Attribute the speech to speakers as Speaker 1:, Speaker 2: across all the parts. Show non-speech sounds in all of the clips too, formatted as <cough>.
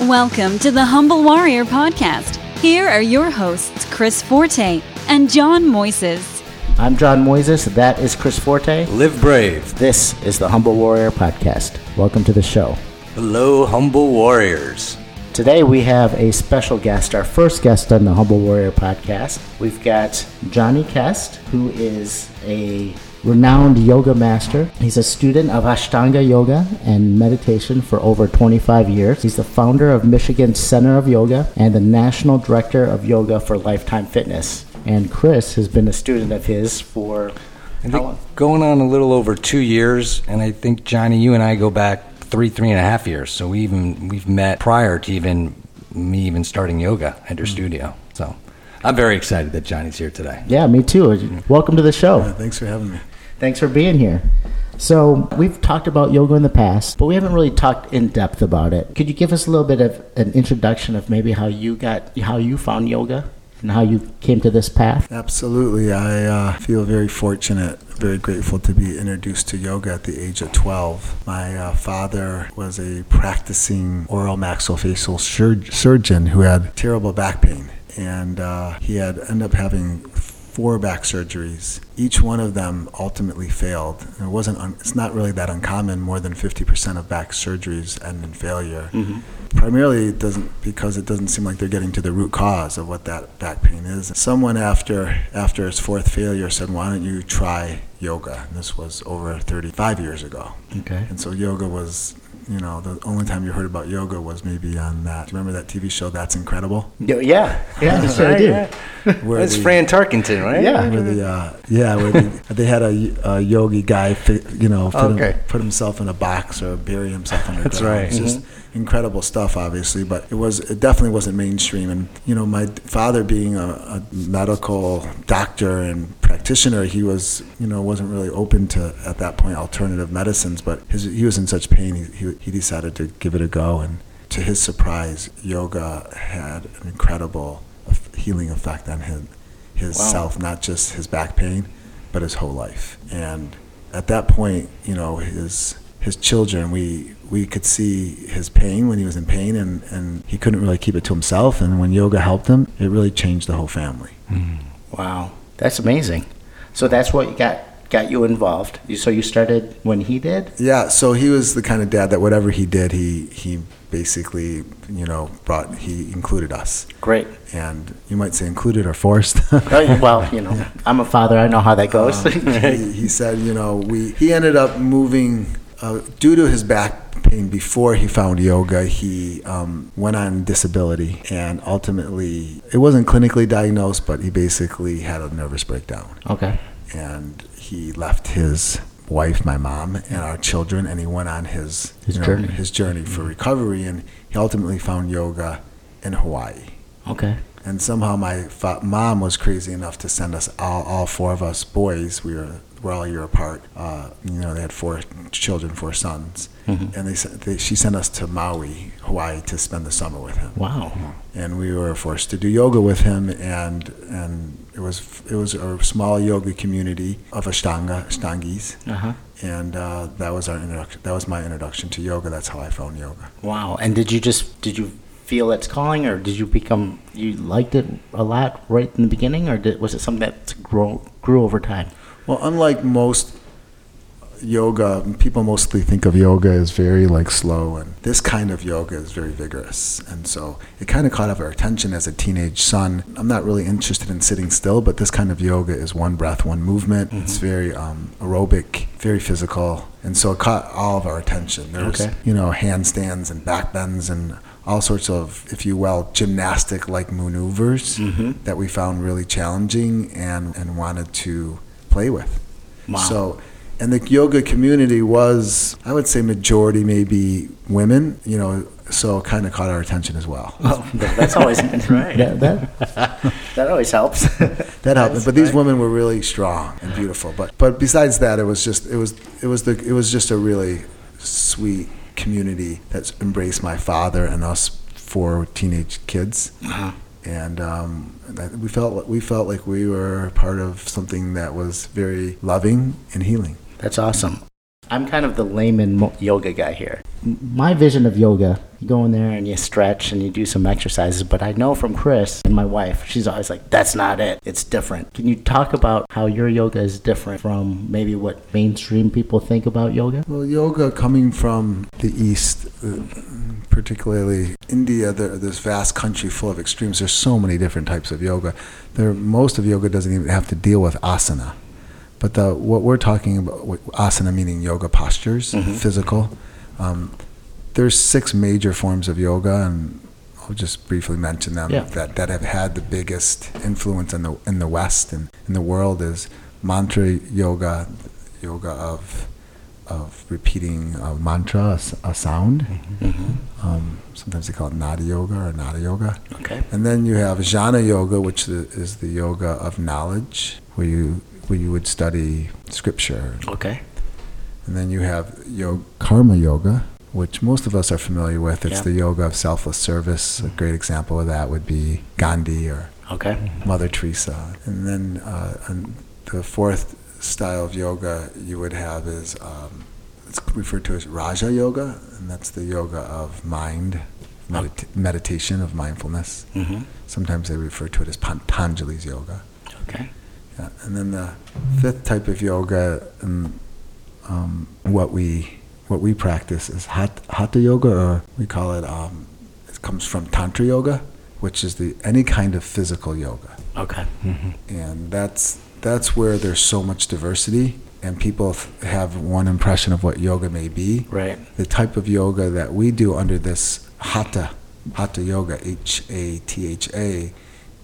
Speaker 1: Welcome to the Humble Warrior Podcast. Here are your hosts, Chris Forte and John Moises.
Speaker 2: I'm John Moises. That is Chris Forte.
Speaker 3: Live brave.
Speaker 2: This is the Humble Warrior Podcast. Welcome to the show.
Speaker 3: Hello, humble warriors.
Speaker 2: Today we have a special guest, our first guest on the Humble Warrior Podcast. We've got Johnny Kest, who is a renowned yoga master. He's a student of Ashtanga Yoga and meditation for over 25 years. He's the founder of Michigan Center of Yoga and the national director of yoga for Lifetime Fitness. And Chris has been a student of his for
Speaker 3: I think going on a little over two years, and I think Johnny, you and I go back three, three and a half years. So we even we've met prior to even me even starting yoga at your mm. studio. So I'm very excited that Johnny's here today.
Speaker 2: Yeah, me too. Mm. Welcome to the show.
Speaker 4: Yeah, thanks for having me.
Speaker 2: Thanks for being here. So, we've talked about yoga in the past, but we haven't really talked in depth about it. Could you give us a little bit of an introduction of maybe how you got, how you found yoga and how you came to this path?
Speaker 4: Absolutely. I uh, feel very fortunate, very grateful to be introduced to yoga at the age of 12. My uh, father was a practicing oral maxillofacial sur- surgeon who had terrible back pain. And uh, he had ended up having four back surgeries. Each one of them ultimately failed. It wasn't. Un- it's not really that uncommon. More than 50% of back surgeries end in failure. Mm-hmm. Primarily, it doesn't because it doesn't seem like they're getting to the root cause of what that back pain is. Someone after after his fourth failure said, "Why don't you try yoga?" And this was over 35 years ago.
Speaker 2: Okay.
Speaker 4: And so yoga was, you know, the only time you heard about yoga was maybe on that. Do you remember that TV show That's Incredible?
Speaker 2: Yeah, yeah, <laughs> yeah sure I do. <laughs>
Speaker 4: Where
Speaker 3: That's
Speaker 4: the-
Speaker 3: Fran Tarkenton, right?
Speaker 2: Yeah.
Speaker 4: where the uh, yeah, where the, they had a, a yogi guy, fit, you know, put, him- put himself in a box or bury himself underground.
Speaker 3: That's right.
Speaker 4: It's just incredible stuff, obviously, but it was it definitely wasn't mainstream. And you know, my father being a, a medical doctor and practitioner, he was you know wasn't really open to at that point alternative medicines. But his, he was in such pain, he, he he decided to give it a go. And to his surprise, yoga had an incredible healing effect on him his
Speaker 2: Wow.
Speaker 4: self, not just his back pain, but his whole life. And at that point, you know, his his children, we we could see his pain when he was in pain, and and he couldn't really keep it to himself. And when yoga helped him, it really changed the whole family. Hmm.
Speaker 2: Wow, that's amazing. So that's what got got you involved. So you started when he did.
Speaker 4: Yeah, so he was the kind of dad that whatever he did, he he basically you know brought he included us,
Speaker 2: Great.
Speaker 4: and you might say included or forced. <laughs>
Speaker 2: Oh, well, <laughs> you know, I'm a father. I know how that goes.
Speaker 4: Uh, he, he said, you know, we he ended up moving uh, due to his back pain before he found yoga. He um, went on disability, and ultimately, it wasn't clinically diagnosed, but he basically had a nervous breakdown,
Speaker 2: okay.
Speaker 4: and he left his wife, my mom, and our children, and he went on his
Speaker 2: His
Speaker 4: you know,
Speaker 2: journey.
Speaker 4: his journey for recovery, and he ultimately found yoga in Hawaii.
Speaker 2: Okay.
Speaker 4: And somehow my fa- mom was crazy enough to send us all, all four of us boys. We were we're all a year apart. Uh, you know, they had four children, four sons,
Speaker 2: Mhm.
Speaker 4: and they, they she sent us to Maui, Hawaii, to spend the summer with him.
Speaker 2: Wow.
Speaker 4: And we were forced to do yoga with him, and and it was it was a small yoga community of Ashtanga Ashtangis,
Speaker 2: Uh huh.
Speaker 4: and uh, that was our introduction. That was my introduction to yoga. That's how I found yoga.
Speaker 2: Wow. And did you just did you feel its calling, or did you become you liked it a lot right in the beginning, or did, was it something that grow, grew over time?
Speaker 4: Well, unlike most yoga, people mostly think of yoga as very like slow, and this kind of yoga is very vigorous. And so it kind of caught our attention as a teenage son. I'm not really interested in sitting still, but this kind of yoga is one breath, one movement. It's very um, aerobic, very physical, and so it caught all of our attention. There's
Speaker 2: Okay.
Speaker 4: you know handstands and backbends and all sorts of, if you will, gymnastic-like maneuvers
Speaker 2: Mhm.
Speaker 4: that we found really challenging and, and wanted to play with.
Speaker 2: Wow.
Speaker 4: So, and the yoga community was, I would say, majority maybe women. You know, so it kind of caught our attention as well.
Speaker 2: Well, that's always <laughs> right. That, that, <laughs> that always helps. <laughs>
Speaker 4: That helped, but these women were really strong and beautiful. But but besides that, it was just it was it was the it was just a really sweet community that embraced my father and us four teenage kids.
Speaker 2: Uh-huh.
Speaker 4: And um, we felt we felt like we were part of something that was very loving and healing.
Speaker 2: That's awesome. I'm kind of the layman yoga guy here. My vision of yoga, you go in there and you stretch and you do some exercises. But I know from Chris and my wife, she's always like, that's not it. It's different. Can you talk about how your yoga is different from maybe what mainstream people think about yoga?
Speaker 4: Well, yoga coming from the East, uh, particularly India, this vast country full of extremes, there's so many different types of yoga. There, most of yoga doesn't even have to deal with asana. But the, what we're talking about, asana meaning yoga postures,
Speaker 2: Mhm.
Speaker 4: physical. Um, there's six major forms of yoga, and I'll just briefly mention them
Speaker 2: Yeah.
Speaker 4: that, that have had the biggest influence in the in the West and in the world is mantra yoga, yoga of of repeating a mantra, a sound.
Speaker 2: Mm-hmm.
Speaker 4: Um, sometimes they call it nada yoga or nada yoga.
Speaker 2: Okay.
Speaker 4: And then you have jnana yoga, which is the yoga of knowledge, where you where you would study scripture.
Speaker 2: Okay.
Speaker 4: And then you have yoga, karma yoga, which most of us are familiar with. It's
Speaker 2: Yeah.
Speaker 4: the yoga of selfless service. A great example of that would be Gandhi or
Speaker 2: Okay.
Speaker 4: Mother Teresa. And then uh, and the fourth style of yoga you would have is um, it's referred to as Raja Yoga, and that's the yoga of mind, medita- meditation of mindfulness.
Speaker 2: Mm-hmm.
Speaker 4: Sometimes they refer to it as Patanjali's yoga.
Speaker 2: Okay.
Speaker 4: Yeah. And then the fifth type of yoga, and um, what we what we practice is hat, hatha yoga, or we call it. Um, it comes from tantra yoga, which is the any kind of physical yoga,
Speaker 2: Okay.
Speaker 4: and that's that's where there's so much diversity, and people th- have one impression of what yoga may be.
Speaker 2: Right.
Speaker 4: The type of yoga that we do under this hatha, hatha yoga, H A T H A,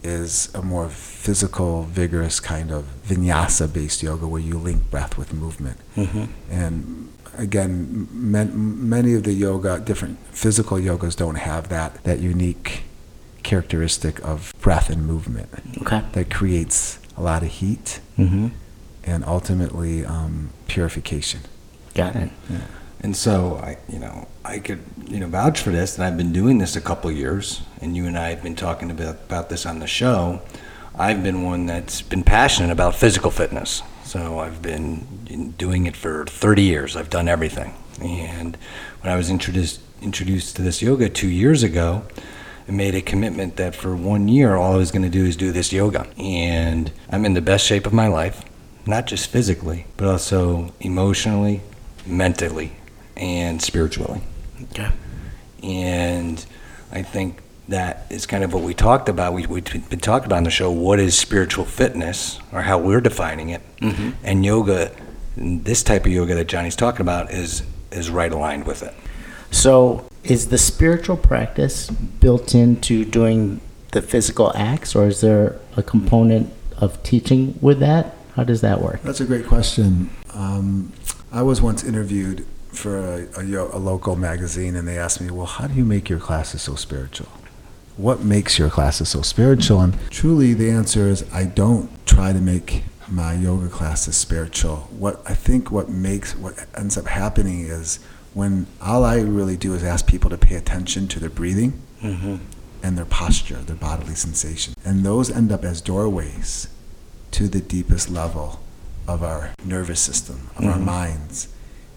Speaker 4: is a more physical, vigorous kind of vinyasa based yoga where you link breath with movement.
Speaker 2: Mm-hmm.
Speaker 4: And again, man, many of the yoga, different physical yogas don't have that, that unique characteristic of breath and movement
Speaker 2: Okay.
Speaker 4: that creates a lot of heat
Speaker 2: Mm-hmm.
Speaker 4: and ultimately um, purification.
Speaker 2: Got it.
Speaker 3: And so I, you know, I could, you know, vouch for this. And I've been doing this a couple years, and you and I have been talking about about this on the show. I've been one that's been passionate about physical fitness. So I've been doing it for 30 years. I've done everything. And when I was introduced introduced to this yoga two years ago, I made a commitment that for one year, all I was going to do is do this yoga. And I'm in the best shape of my life, not just physically, but also emotionally, mentally, and spiritually.
Speaker 2: Okay.
Speaker 3: And I think that is kind of what we talked about. We, we've been talking about on the show what is spiritual fitness, or how we're defining it.
Speaker 2: Mm-hmm.
Speaker 3: And yoga, this type of yoga that Johnny's talking about, is, is right aligned with it.
Speaker 2: So, is the spiritual practice built into doing the physical acts, or is there a component of teaching with that? How does that work?
Speaker 4: That's a great question. Um, I was once interviewed for a, a, a local magazine, and they asked me, "Well, how do you make your classes so spiritual? What makes your classes so spiritual?" And truly, the answer is, I don't try to make my yoga classes spiritual. What I think what makes what ends up happening is when all I really do is ask people to pay attention to their breathing
Speaker 2: Mm-hmm.
Speaker 4: and their posture, their bodily sensation. And those end up as doorways to the deepest level of our nervous system, of our
Speaker 2: Mhm.
Speaker 4: minds.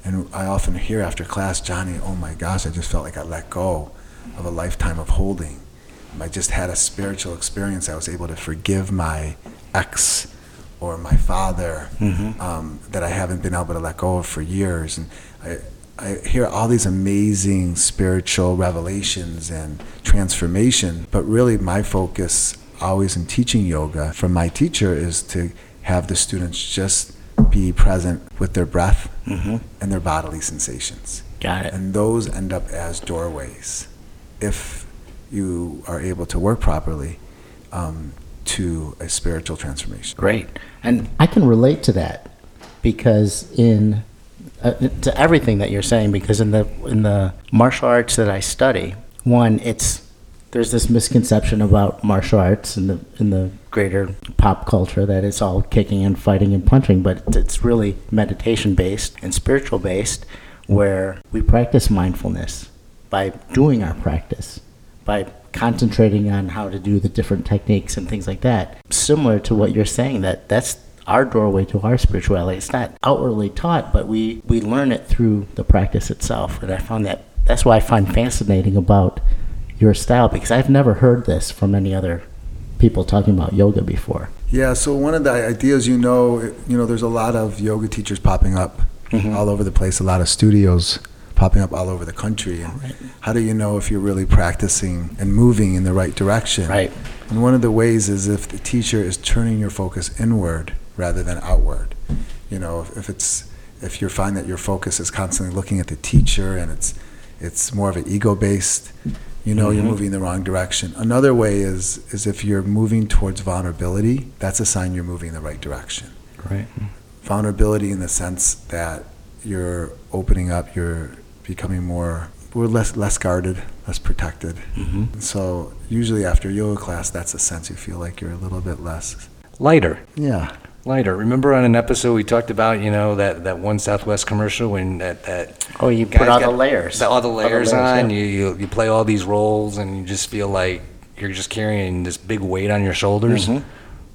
Speaker 4: And I often hear after class, Johnny, oh my gosh, I just felt like I let go of a lifetime of holding. I just had a spiritual experience. I was able to forgive my ex or my father
Speaker 2: Mhm.
Speaker 4: um, that I haven't been able to let go of for years. And I, I hear all these amazing spiritual revelations and transformation, but really my focus always in teaching yoga from my teacher is to have the students just be present with their breath
Speaker 2: Mm-hmm.
Speaker 4: and their bodily sensations.
Speaker 2: Got it.
Speaker 4: And those end up as doorways if you are able to work properly um, to a spiritual transformation.
Speaker 2: Great. And I can relate to that because in uh, to everything that you're saying because in the in the martial arts that I study, one it's there's this misconception about martial arts in the in the greater pop culture that it's all kicking and fighting and punching, but it's really meditation based and spiritual based where we practice mindfulness by doing our practice by concentrating on how to do the different techniques and things like that. Similar to what you're saying, that that's our doorway to our spirituality. It's not outwardly taught, but we, we learn it through the practice itself. And I found that that's what I find fascinating about your style because I've never heard this from any other people talking about yoga before.
Speaker 4: Yeah, so one of the ideas, you know, you know, there's a lot of yoga teachers popping up mm-hmm. all over the place, a lot of studios popping up all over the country. And how do you know if you're really practicing and moving in the right direction?
Speaker 2: Right.
Speaker 4: And one of the ways is if the teacher is turning your focus inward rather than outward. You know, if, if it's if you find that your focus is constantly looking at the teacher and it's it's more of an ego based, you know you're moving in the wrong direction. Another way is is if you're moving towards vulnerability, that's a sign you're moving in the right direction.
Speaker 3: Right.
Speaker 4: Vulnerability in the sense that you're opening up, you're becoming more we're less less guarded, less protected.
Speaker 2: Mm-hmm.
Speaker 4: So usually after yoga class, that's a sense you feel like you're a little bit less.
Speaker 3: Lighter.
Speaker 4: Yeah.
Speaker 3: Lighter. Remember on an episode we talked about, you know, that, that one Southwest commercial when that, that
Speaker 2: Oh, you put all
Speaker 3: got
Speaker 2: the layers.
Speaker 3: the- all the
Speaker 2: All the
Speaker 3: layers
Speaker 2: layers,
Speaker 3: on.
Speaker 2: yeah.
Speaker 3: You, you you play all these roles, and you just feel like you're just carrying this big weight on your shoulders.
Speaker 2: Mhm.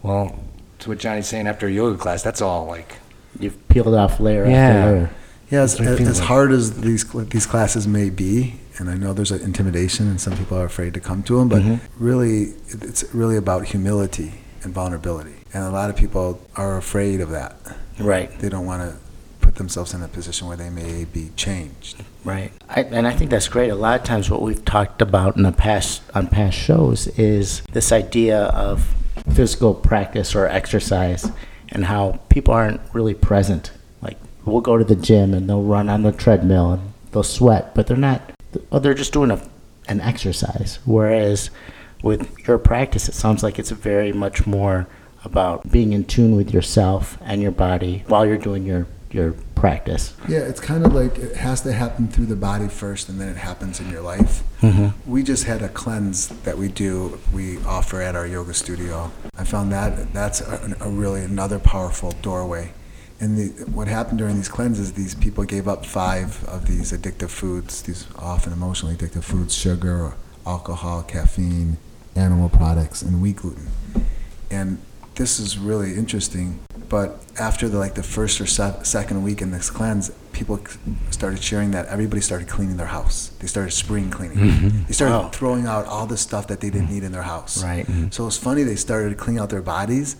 Speaker 3: Well, to what Johnny's saying after a yoga class, that's all like
Speaker 2: You've peeled off layer
Speaker 3: Yeah.
Speaker 2: after layer.
Speaker 4: Yeah, as,
Speaker 3: That's what I feel
Speaker 4: as
Speaker 3: like.
Speaker 4: hard as these cl- these classes may be, and I know there's an intimidation and some people are afraid to come to them, but
Speaker 2: Mhm.
Speaker 4: really, it- it's really about humility and vulnerability. And a lot of people are afraid of that.
Speaker 2: Right.
Speaker 4: They don't want to put themselves in a position where they may be changed.
Speaker 2: Right. I, and I think that's great. A lot of times, what we've talked about in the past on past shows is this idea of physical practice or exercise, and how people aren't really present. Like we'll go to the gym and they'll run on the treadmill and they'll sweat, but they're not. Oh, they're just doing a, an exercise. Whereas with your practice, it sounds like it's very much more about being in tune with yourself and your body while you're doing your your practice.
Speaker 4: Yeah, it's kind of like it has to happen through the body first, and then it happens in your life.
Speaker 2: Mm-hmm.
Speaker 4: We just had a cleanse that we do, we offer at our yoga studio. I found that that's a, a really another powerful doorway. And the, what happened during these cleanses, these people gave up five of these addictive foods, these often emotionally addictive foods sugar, alcohol, caffeine, animal products, and wheat gluten. And this is really interesting. But after the, like the first or se- second week in this cleanse, people c- started sharing that everybody started cleaning their house. They started spring cleaning. Mm-hmm. They started
Speaker 2: Wow.
Speaker 4: throwing out all the stuff that they didn't mm-hmm. need in their house.
Speaker 2: Right. Mm-hmm.
Speaker 4: So it was funny. They started cleaning out their bodies,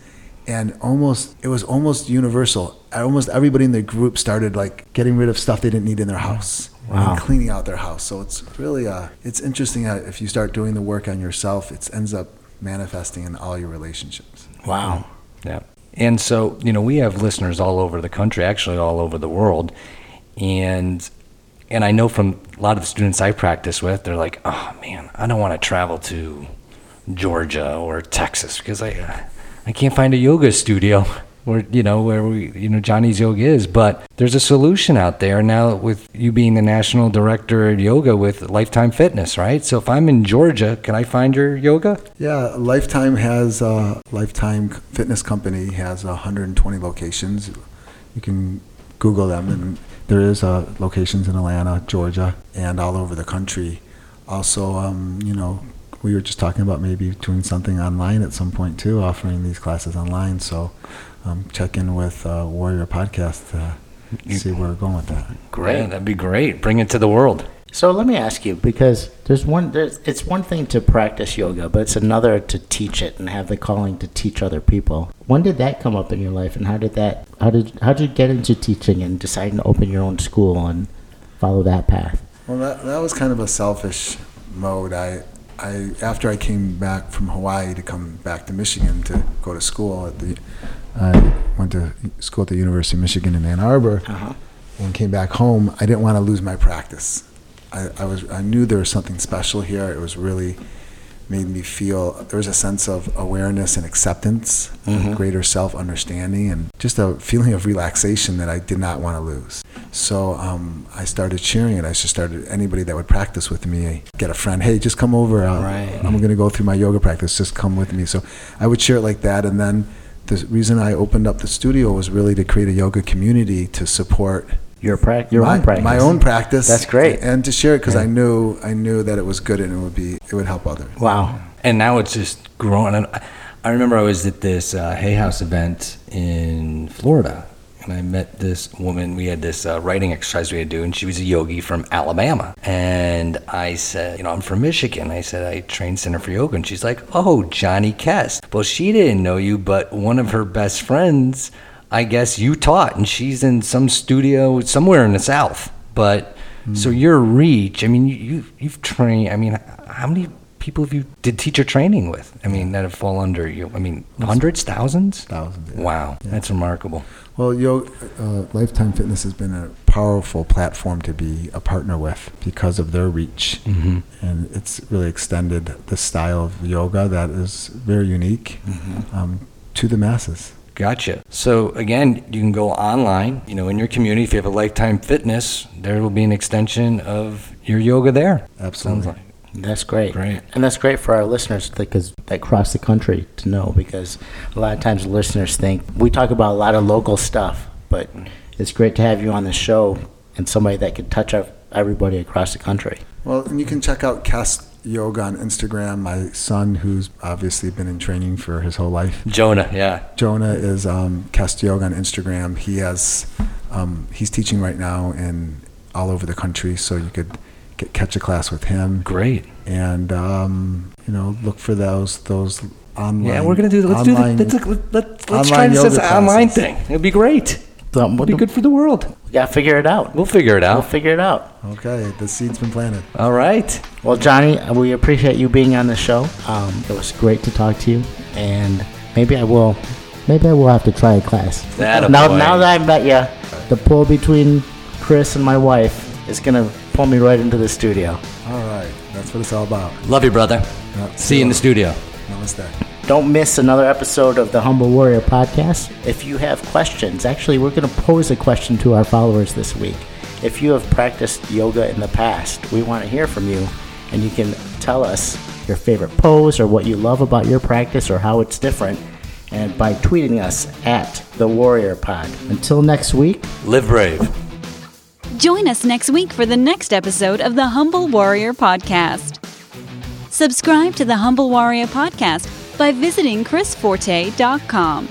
Speaker 4: and almost it was almost universal. Almost everybody in the group started like getting rid of stuff they didn't need in their house
Speaker 2: Wow.
Speaker 4: and cleaning out their house. So it's really uh, it's interesting how if you start doing the work on yourself, it ends up manifesting in all your relationships.
Speaker 2: Wow.
Speaker 3: Yeah. And so, you know, we have listeners all over the country, actually all over the world. And and I know from a lot of the students I practice with, they're like, "Oh man, I don't want to travel to Georgia or Texas because I I can't find a yoga studio where, you know, where we, you know, Johnny's Yoga is, but there's a solution out there now with you being the national director of yoga with Lifetime Fitness, right? So if I'm in Georgia, can I find your yoga?
Speaker 4: Yeah, Lifetime has uh, Lifetime Fitness Company has 120 locations. You can Google them, and there is uh, locations in Atlanta, Georgia, and all over the country. Also, um, you know, we were just talking about maybe doing something online at some point too, offering these classes online. So, um, check in with uh, Warrior Podcast to see where we're going with that.
Speaker 3: Yeah, that'd be great. Bring it to the world.
Speaker 2: So let me ask you, because there's one, there's, it's one thing to practice yoga, but it's another to teach it and have the calling to teach other people. When did that come up in your life, and how did that, how did, how did you get into teaching and deciding to open your own school and follow that path?
Speaker 4: Well, that, that was kind of a selfish mode. I, I after I came back from Hawaii to come back to Michigan to go to school at the, I went to school at the University of Michigan in Ann Arbor.
Speaker 2: Uh-huh.
Speaker 4: and came back home, I didn't want to lose my practice. I, I was I knew there was something special here. It was really made me feel there was a sense of awareness and acceptance,
Speaker 2: Mhm.
Speaker 4: greater self understanding, and just a feeling of relaxation that I did not want to lose. So um, I started sharing it. I just started anybody that would practice with me, get a friend, hey, just come over.
Speaker 2: Right.
Speaker 4: I'm going to go through my yoga practice. Just come with me. So I would share it like that, and then the reason I opened up the studio was really to create a yoga community to support
Speaker 2: Your, prac your
Speaker 4: my,
Speaker 2: own practice.
Speaker 4: my own practice.
Speaker 2: That's great.
Speaker 4: and to share it because
Speaker 2: Yeah.
Speaker 4: I knew I knew that it was good and it would be it would help others.
Speaker 2: Wow.
Speaker 3: and now it's just growing. I- I remember I was at this uh, Hay House event in Florida, and I met this woman. We had this uh, writing exercise we had to do, and she was a yogi from Alabama. And I said, you know, I'm from Michigan. I said I train Center for Yoga, and she's like, oh, Johnny Kest. Well, she didn't know you, but one of her best friends, I guess, you taught, and she's in some studio somewhere in the South. But so your reach, I mean, you, you you've trained. I mean, how many people have you did teacher training with? I mean, that have fall under you. I mean, hundreds, thousands.
Speaker 4: Thousands, yeah.
Speaker 3: Wow, that's remarkable.
Speaker 4: Well, Yo, uh, Lifetime Fitness has been a powerful platform to be a partner with because of their reach.
Speaker 3: Mhm.
Speaker 4: And it's really extended the style of yoga that is very unique um, to the masses.
Speaker 3: Gotcha. So again, you can go online. You know, in your community, if you have a Lifetime Fitness, there will be an extension of your yoga there.
Speaker 4: Absolutely.
Speaker 3: Sounds like.
Speaker 2: That's great.
Speaker 3: Great.
Speaker 2: And that's great for our listeners because that cross the country to know because a lot of times listeners think we talk about a lot of local stuff, but it's great to have you on the show and somebody that can touch ev- everybody across the country.
Speaker 4: Well, and you can check out Kest Yoga on Instagram. My son, who's obviously been in training for his whole life,
Speaker 3: Jonah, yeah.
Speaker 4: Jonah is um, Kest Yoga on Instagram. He has um, he's teaching right now in all over the country, so you could get, catch a class with him
Speaker 3: Great.
Speaker 4: and um, you know look for those those online.
Speaker 3: Yeah, we're gonna do. Let's do
Speaker 4: online-
Speaker 3: that. Let's, let's, let's, let's try
Speaker 4: online
Speaker 3: this as an online thing. It'd be great.
Speaker 2: So
Speaker 3: It'd be good for the world.
Speaker 2: we got to figure it out.
Speaker 3: We'll figure it out.
Speaker 2: We'll figure it out.
Speaker 4: Okay, the seed's been planted.
Speaker 3: All right.
Speaker 2: Well, Johnny, we appreciate you being on the show. Um, it was great to talk to you, and maybe I will, maybe I will have to try a class.
Speaker 3: That a
Speaker 2: now,
Speaker 3: boy.
Speaker 2: now that I met you, the pull between Chris and my wife is gonna pull me right into the studio.
Speaker 4: All right, that's what it's all about.
Speaker 3: Love you, brother.
Speaker 4: Yeah,
Speaker 3: See you in the studio.
Speaker 4: Namaste.
Speaker 2: Don't miss another episode of the Humble Warrior podcast. If you have questions, actually, we're going to pose a question to our followers this week. If you have practiced yoga in the past, we want to hear from you, and you can tell us your favorite pose or what you love about your practice or how it's different, and by tweeting us at the Warrior Pod. Until next week,
Speaker 3: Live brave.
Speaker 1: Join us next week for the next episode of the Humble Warrior Podcast. Subscribe to the Humble Warrior Podcast by visiting chrisforte.com.